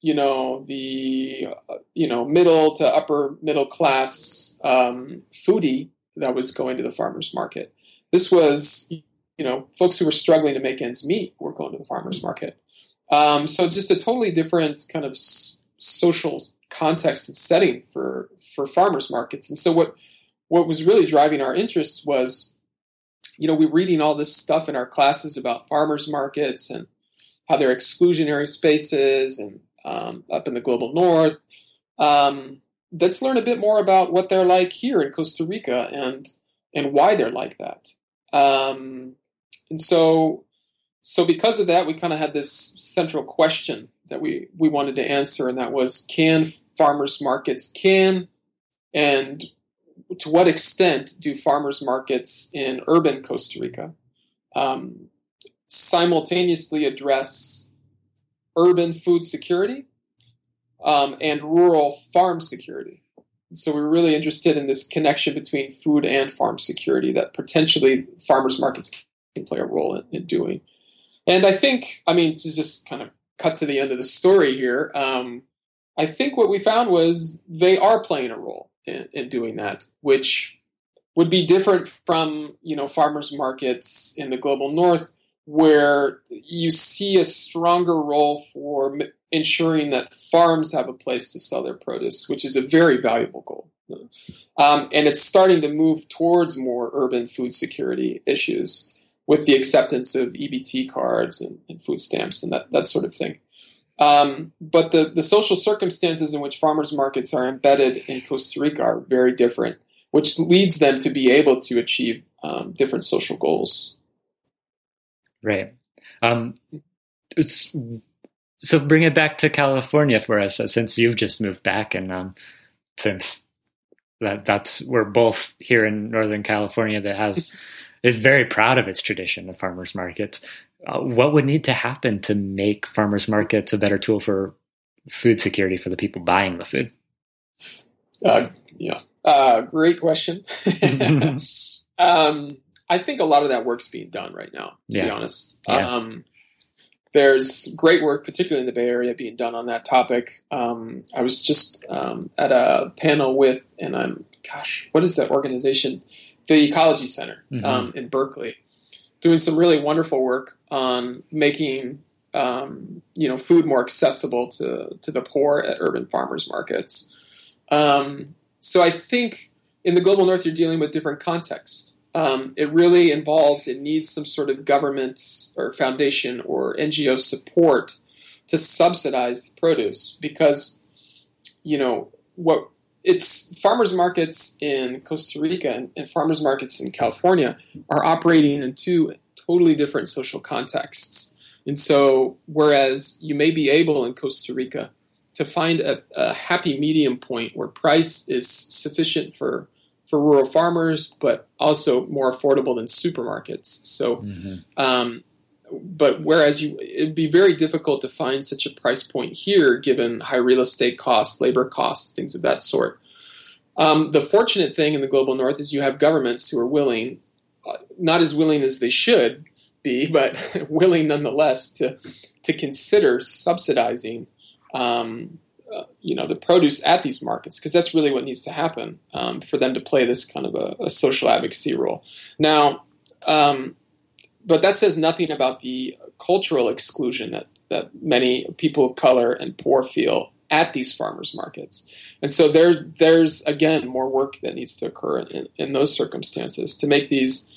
Speaker 2: you know, the, you know, middle to upper middle class um, foodie that was going to the farmers market. This was, you know, folks who were struggling to make ends meet were going to the farmers market. Um, so just a totally different kind of social context and setting for for farmers markets. And so what what was really driving our interest was, you know, we were reading all this stuff in our classes about farmers markets and how they're exclusionary spaces and um, up in the global north. Um, let's learn a bit more about what they're like here in Costa Rica and and why they're like that. Um, and so, so because of that, we kind of had this central question that we we wanted to answer, and that was: Can farmers markets can and to what extent do farmers markets in urban Costa Rica um, simultaneously address urban food security um, and rural farm security? So we're really interested in this connection between food and farm security that potentially farmers markets can play a role in, in doing. And I think, I mean, to just kind of cut to the end of the story here, um, I think what we found was they are playing a role in, in doing that, which would be different from you know farmers markets in the global north where you see a stronger role for m- ensuring that farms have a place to sell their produce, which is a very valuable goal. Um, and it's starting to move towards more urban food security issues with the acceptance of EBT cards and, and food stamps and that, that sort of thing. Um, but the, the social circumstances in which farmers markets are embedded in Costa Rica are very different, which leads them to be able to achieve um, different social goals.
Speaker 1: Right. Um, so bring it back to California for us, since you've just moved back and um, since that that's we're both here in Northern California that has is very proud of its tradition of farmers markets. Uh, what would need to happen to make farmers markets a better tool for food security for the people buying the food?
Speaker 2: Uh, yeah, uh, great question. um, I think a lot of that work's being done right now. To yeah. be honest, yeah. um, there's great work, particularly in the Bay Area, being done on that topic. Um, I was just um, at a panel with, and I'm, gosh, what is that organization? The Ecology Center mm-hmm. um, in Berkeley, doing some really wonderful work on making um, you know food more accessible to to the poor at urban farmers markets. Um, so I think in the global north, you're dealing with different contexts um, it really involves it needs some sort of government or foundation or NGO support to subsidize produce because you know what it's farmers markets in Costa Rica and, and farmers markets in California are operating in two totally different social contexts. And so, whereas you may be able in Costa Rica to find a, a happy medium point where price is sufficient for for rural farmers, but also more affordable than supermarkets. So, mm-hmm. um, but whereas you, it'd be very difficult to find such a price point here, given high real estate costs, labor costs, things of that sort. Um, the fortunate thing in the global north is you have governments who are willing, uh, not as willing as they should be, but willing nonetheless to to consider subsidizing um, uh, you know the produce at these markets because that's really what needs to happen um, for them to play this kind of a, a social advocacy role. Now, um, but that says nothing about the cultural exclusion that that many people of color and poor feel at these farmers markets. And so there's there's again more work that needs to occur in, in those circumstances to make these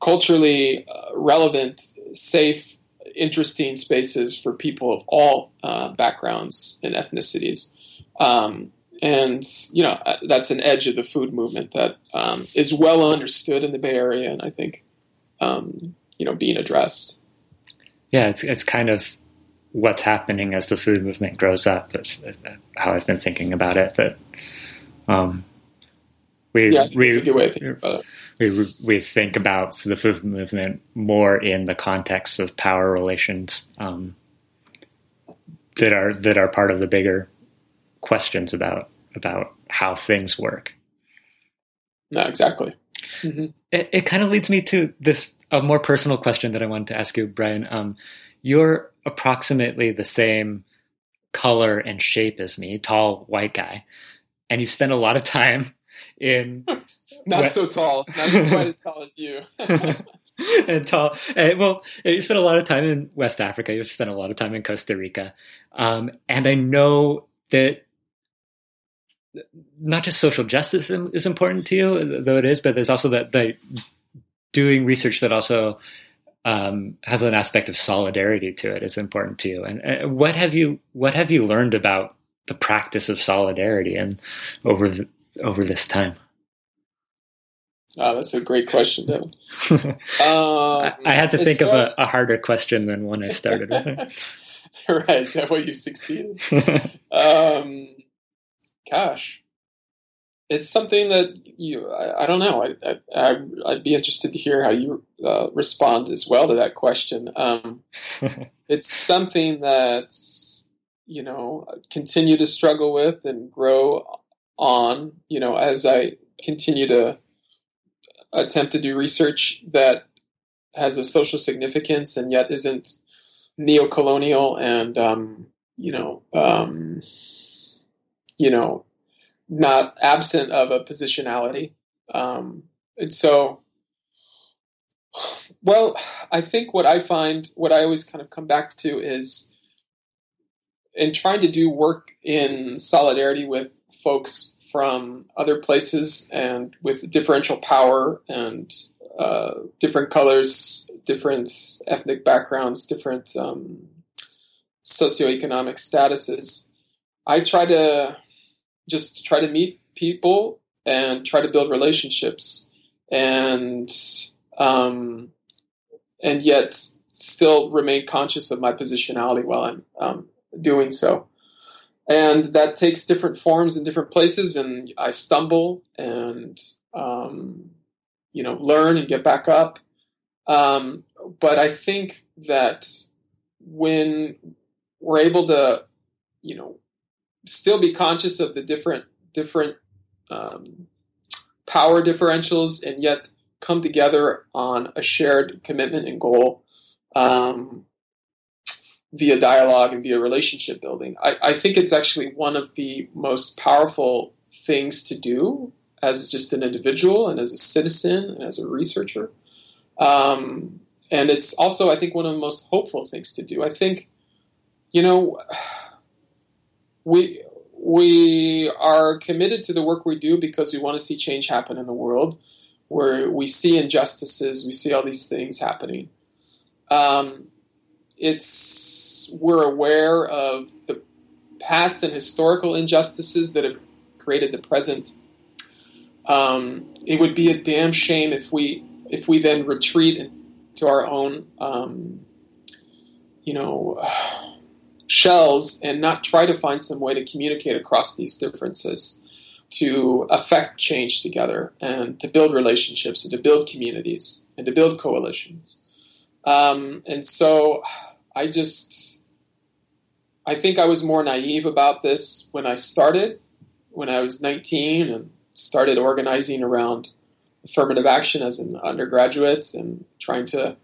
Speaker 2: culturally uh, relevant, safe interesting spaces for people of all uh, backgrounds and ethnicities. Um, and you know uh, that's an edge of the food movement that um, is well understood in the Bay Area, and I think um, you know being addressed.
Speaker 1: Yeah, it's it's kind of what's happening as the food movement grows up. Is, how I've been thinking about it. That um, we
Speaker 2: yeah, we, a good way of thinking about it
Speaker 1: we we think about the food movement more in the context of power relations um, that are that are part of the bigger questions about about how things work.
Speaker 2: No, exactly.
Speaker 1: Mm-hmm. It, it kind of leads me to this a more personal question that I wanted to ask you, Brian. Um, you're approximately the same color and shape as me, tall white guy, and you spend a lot of time in
Speaker 2: not so tall, not as quite as tall as you.
Speaker 1: and tall. And, well, you spent a lot of time in West Africa. You've spent a lot of time in Costa Rica, um, and I know that not just social justice is important to you, though it is, but there's also that the doing research that also um, has an aspect of solidarity to it is important to you. And, and, what have you what have you learned about the practice of solidarity and over the, over this time?
Speaker 2: Oh, that's a great question, Devin.
Speaker 1: um, I, I, had to think of a, a, harder question than one I started with.
Speaker 2: right, that way you succeeded. um, gosh, it's something that you. I, I don't know. I, I, would be interested to hear how you uh, respond as well to that question. Um, it's something that you know continue to struggle with and grow on. You know, as I continue to attempt to do research that has a social significance and yet isn't neo-colonial and um, you know um, you know not absent of a positionality um, and so well i think what i find what i always kind of come back to is in trying to do work in solidarity with folks from other places and with differential power and uh, different colors, different ethnic backgrounds, different um, socioeconomic statuses. I try to just try to meet people and try to build relationships and um, and yet still remain conscious of my positionality while I'm um, doing so. and that takes different forms in different places. And I stumble and um, you know learn and get back up. Um, but I think that when we're able to, you know, still be conscious of the different different um, power differentials and yet come together on a shared commitment and goal um, via dialogue and via relationship building. I, I, think it's actually one of the most powerful things to do as just an individual and as a citizen and as a researcher. Um, and it's also, I think, one of the most hopeful things to do. I think, you know, we we are committed to the work we do because we want to see change happen in the world, where we see injustices, we see all these things happening. Um, it's we're aware of the past and historical injustices that have created the present. Um, it would be a damn shame if we if we then retreat to our own, um, you know, shells and not try to find some way to communicate across these differences to affect change together and to build relationships and to build communities and to build coalitions. Um, and so I just, I think I was more naive about this when I started, when I was 19 and started organizing around affirmative action as an undergraduate and trying to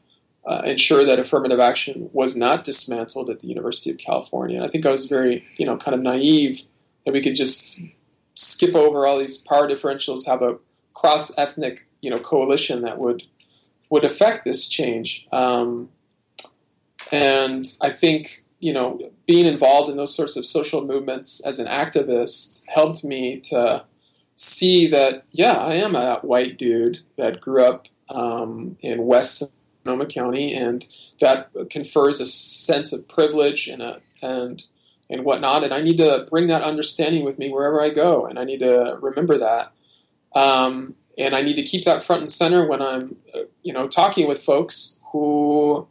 Speaker 2: uh, ensure that affirmative action was not dismantled at the University of California. And I think I was very, you know, kind of naive that we could just skip over all these power differentials, have a cross ethnic, you know, coalition that would would affect this change. Um, and I think, you know, being involved in those sorts of social movements as an activist helped me to see that, yeah, I am a white dude that grew up um, in West Sonoma County, and that confers a sense of privilege and a, and and whatnot. And I need to bring that understanding with me wherever I go, and I need to remember that. Um, and I need to keep that front and center when I'm, uh, you know, talking with folks who,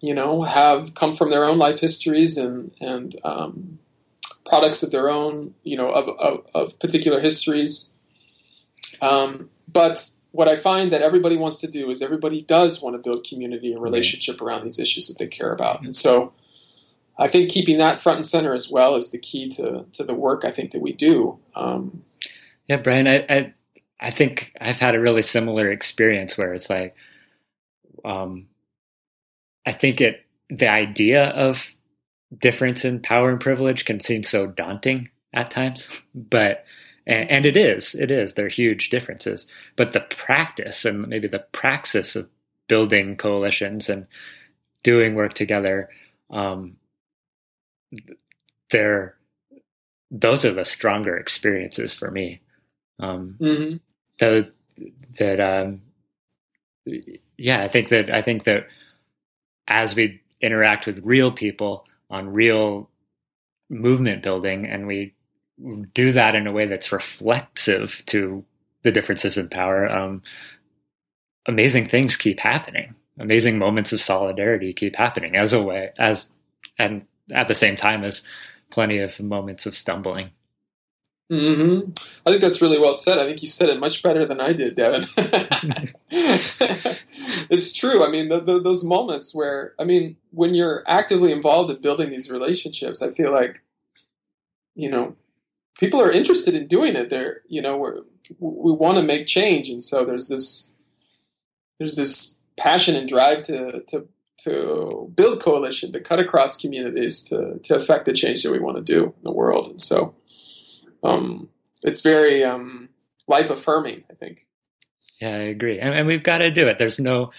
Speaker 2: you know, have come from their own life histories and and um, products of their own, you know, of, of, of particular histories. Um, but what I find that everybody wants to do is everybody does want to build community and relationship around these issues that they care about. And so I think keeping that front and center as well is the key to, to the work I think that we do. Um,
Speaker 1: yeah, Brian, I, I, I think I've had a really similar experience where it's like, um, I think it, the idea of difference in power and privilege can seem so daunting at times, but and, and, it is, it is. There are huge differences, but the practice and maybe the praxis of building coalitions and doing work together, um, they're those are the stronger experiences for me. Um, mm-hmm. That that um, yeah, I think that I think that as we interact with real people on real movement building, and we do that in a way that's reflexive to the differences in power, um, amazing things keep happening. Amazing moments of solidarity keep happening as a way as and at the same time as plenty of moments of stumbling.
Speaker 2: Mm-hmm. I think that's really well said. I think you said it much better than I did, Devin. it's true. I mean, the, the, those moments where, I mean, when you're actively involved in building these relationships, I feel like, you know, people are interested in doing it. They're you know we're, we want to make change, and so there's this there's this passion and drive to to to build coalition, to cut across communities, to to affect the change that we want to do in the world, and so um, it's very um, life affirming. I think.
Speaker 1: Yeah, I agree, and, and we've got to do it. There's no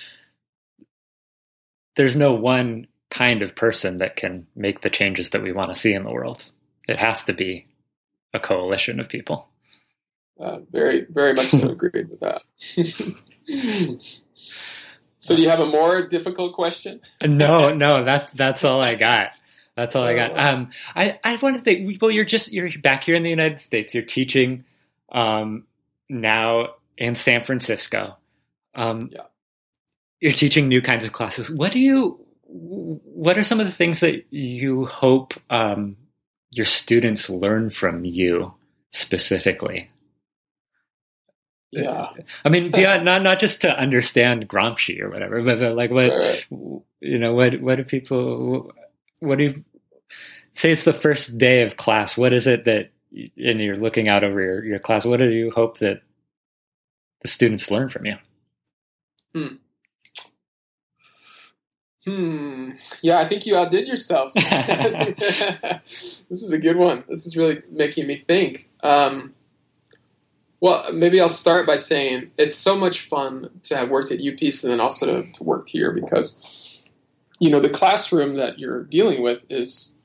Speaker 1: there's no one kind of person that can make the changes that we want to see in the world. It has to be a coalition of people.
Speaker 2: Uh, very, very much so agreed with that. so, do you have a more difficult question?
Speaker 1: no, no, that's that's all I got. That's all I got. Oh. Um, I I want to say, well, you're just you're back here in the United States. You're teaching um, now in San Francisco. Um, yeah. You're teaching new kinds of classes. What do you? What are some of the things that you hope um, your students learn from you specifically?
Speaker 2: Yeah.
Speaker 1: I mean, beyond not not just to understand Gramsci or whatever, but, but like what
Speaker 2: Right.
Speaker 1: you know, what what do people what do you say? It's the first day of class. What is it that and you're looking out over your, your class? What do you hope that the students learn from you?
Speaker 2: Hmm. Hmm. Yeah, I think you outdid yourself. this is a good one. This is really making me think. Um, well, maybe I'll start by saying it's so much fun to have worked at UPeace and then also to, to work here because, you know, the classroom that you're dealing with is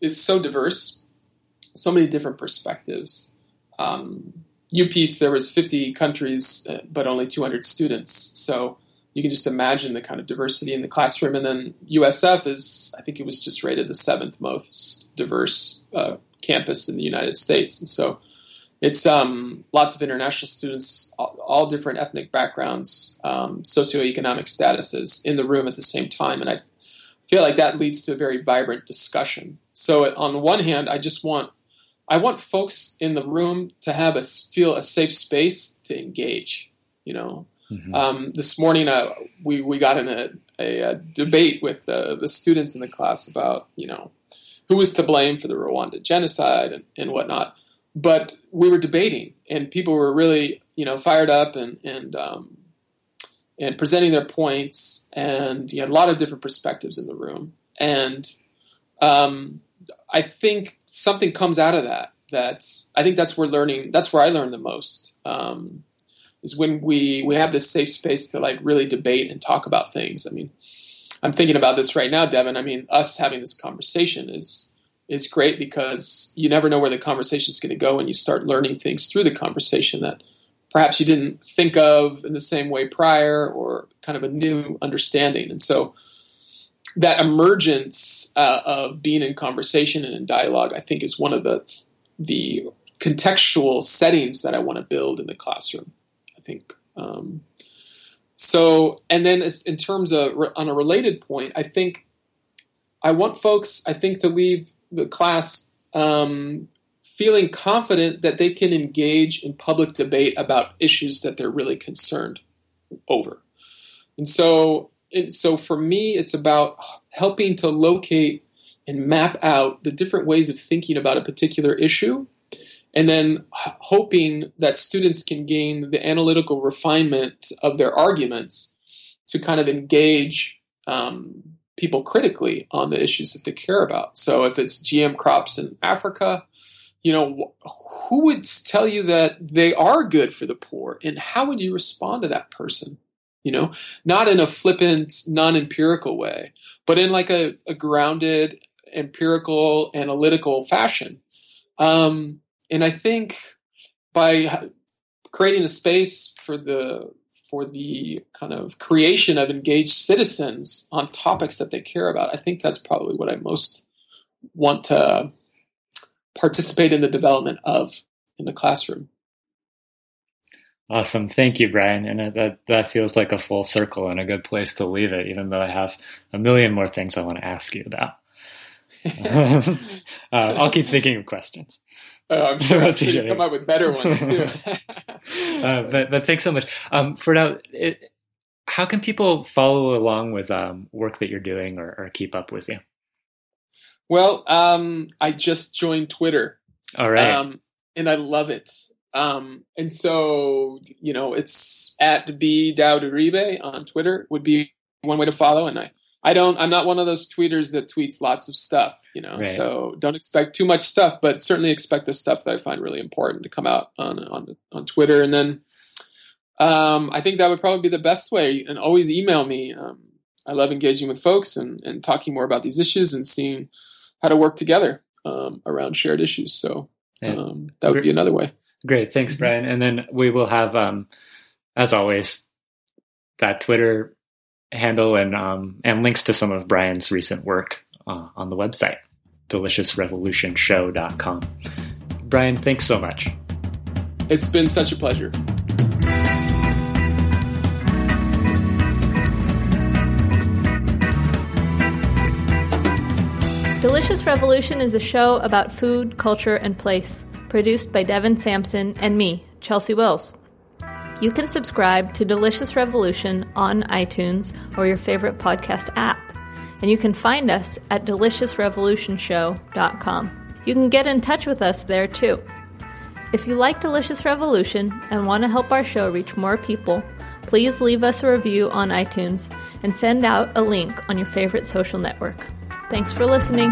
Speaker 2: is so diverse, so many different perspectives. Um, UPeace, there was 50 countries, uh, but only 200 students. So you can just imagine the kind of diversity in the classroom. And then USF is, I think it was just rated the seventh most diverse uh, campus in the United States. And so it's um, lots of international students, all, all different ethnic backgrounds, um, socioeconomic statuses in the room at the same time. And I feel like that leads to a very vibrant discussion. So on the one hand, I just want I want folks in the room to have a feel a safe space to engage. You know,
Speaker 1: Mhm.
Speaker 2: um, this morning, uh, we we got in a, a, a debate with uh, the students in the class about you know who was to blame for the Rwanda genocide and, and whatnot. But we were debating, and people were really you know fired up and and um, and presenting their points, and you had a lot of different perspectives in the room, and um, I think something comes out of that. That I think that's where learning. That's where I learn the most. Um, is when we we have this safe space to like really debate and talk about things. I mean, I'm thinking about this right now, Devin. I mean, us having this conversation is is great because you never know where the conversation is going to go, and you start learning things through the conversation that perhaps you didn't think of in the same way prior, or kind of a new understanding. And so that emergence uh, of being in conversation and in dialogue, I think, is one of the the contextual settings that I want to build in the classroom. Think. Um, so, and then in terms of on a related point, I think I want folks, I think, to leave the class um, feeling confident that they can engage in public debate about issues that they're really concerned over. And so, so for me, it's about helping to locate and map out the different ways of thinking about a particular issue and then hoping that students can gain the analytical refinement of their arguments to kind of engage um, people critically on the issues that they care about. So if it's GM crops in Africa, you know, wh- who would tell you that they are good for the poor, and how would you respond to that person? You know, not in a flippant, non-empirical way, but in like a, a grounded, empirical, analytical fashion. Um, and I think by creating a space for the for the kind of creation of engaged citizens on topics that they care about, I think that's probably what I most want to participate in the development of in the classroom.
Speaker 1: Awesome. Thank you, Brian. And that, that feels like a full circle and a good place to leave it, even though I have a million more things I want to ask you about. uh, I'll keep thinking of questions.
Speaker 2: Uh, I'm sure you come up with better ones too.
Speaker 1: uh, but but thanks so much. Um, for now, it, how can people follow along with um, work that you're doing or, or, keep up with you?
Speaker 2: Well, um, I just joined Twitter.
Speaker 1: All right,
Speaker 2: um, and I love it. Um, and so you know, it's at b Dowd on Twitter would be one way to follow, and I. I don't. I'm not one of those tweeters that tweets lots of stuff, you know.
Speaker 1: Right.
Speaker 2: So don't expect too much stuff, but certainly expect the stuff that I find really important to come out on on on Twitter. And then um, I think that would probably be the best way. And always email me. Um, I love engaging with folks and and talking more about these issues and seeing how to work together um, around shared issues. So um, that would be another way.
Speaker 1: Great, thanks, Brian. And then we will have, um, as always, that Twitter handle and um, and links to some of Brian's recent work uh, on the website, deliciousrevolutionshow.com. Brian, thanks so much.
Speaker 2: It's been such a pleasure.
Speaker 3: Delicious Delicious Revolution is a show about food, culture, and place, produced by Devin Sampson and me, Chelsea Wills. You can subscribe to Delicious Revolution on iTunes or your favorite podcast app, and you can find us at deliciousrevolutionshow.com. You can get in touch with us there too. If you like Delicious Revolution and want to help our show reach more people, please leave us a review on iTunes and send out a link on your favorite social network. Thanks for listening.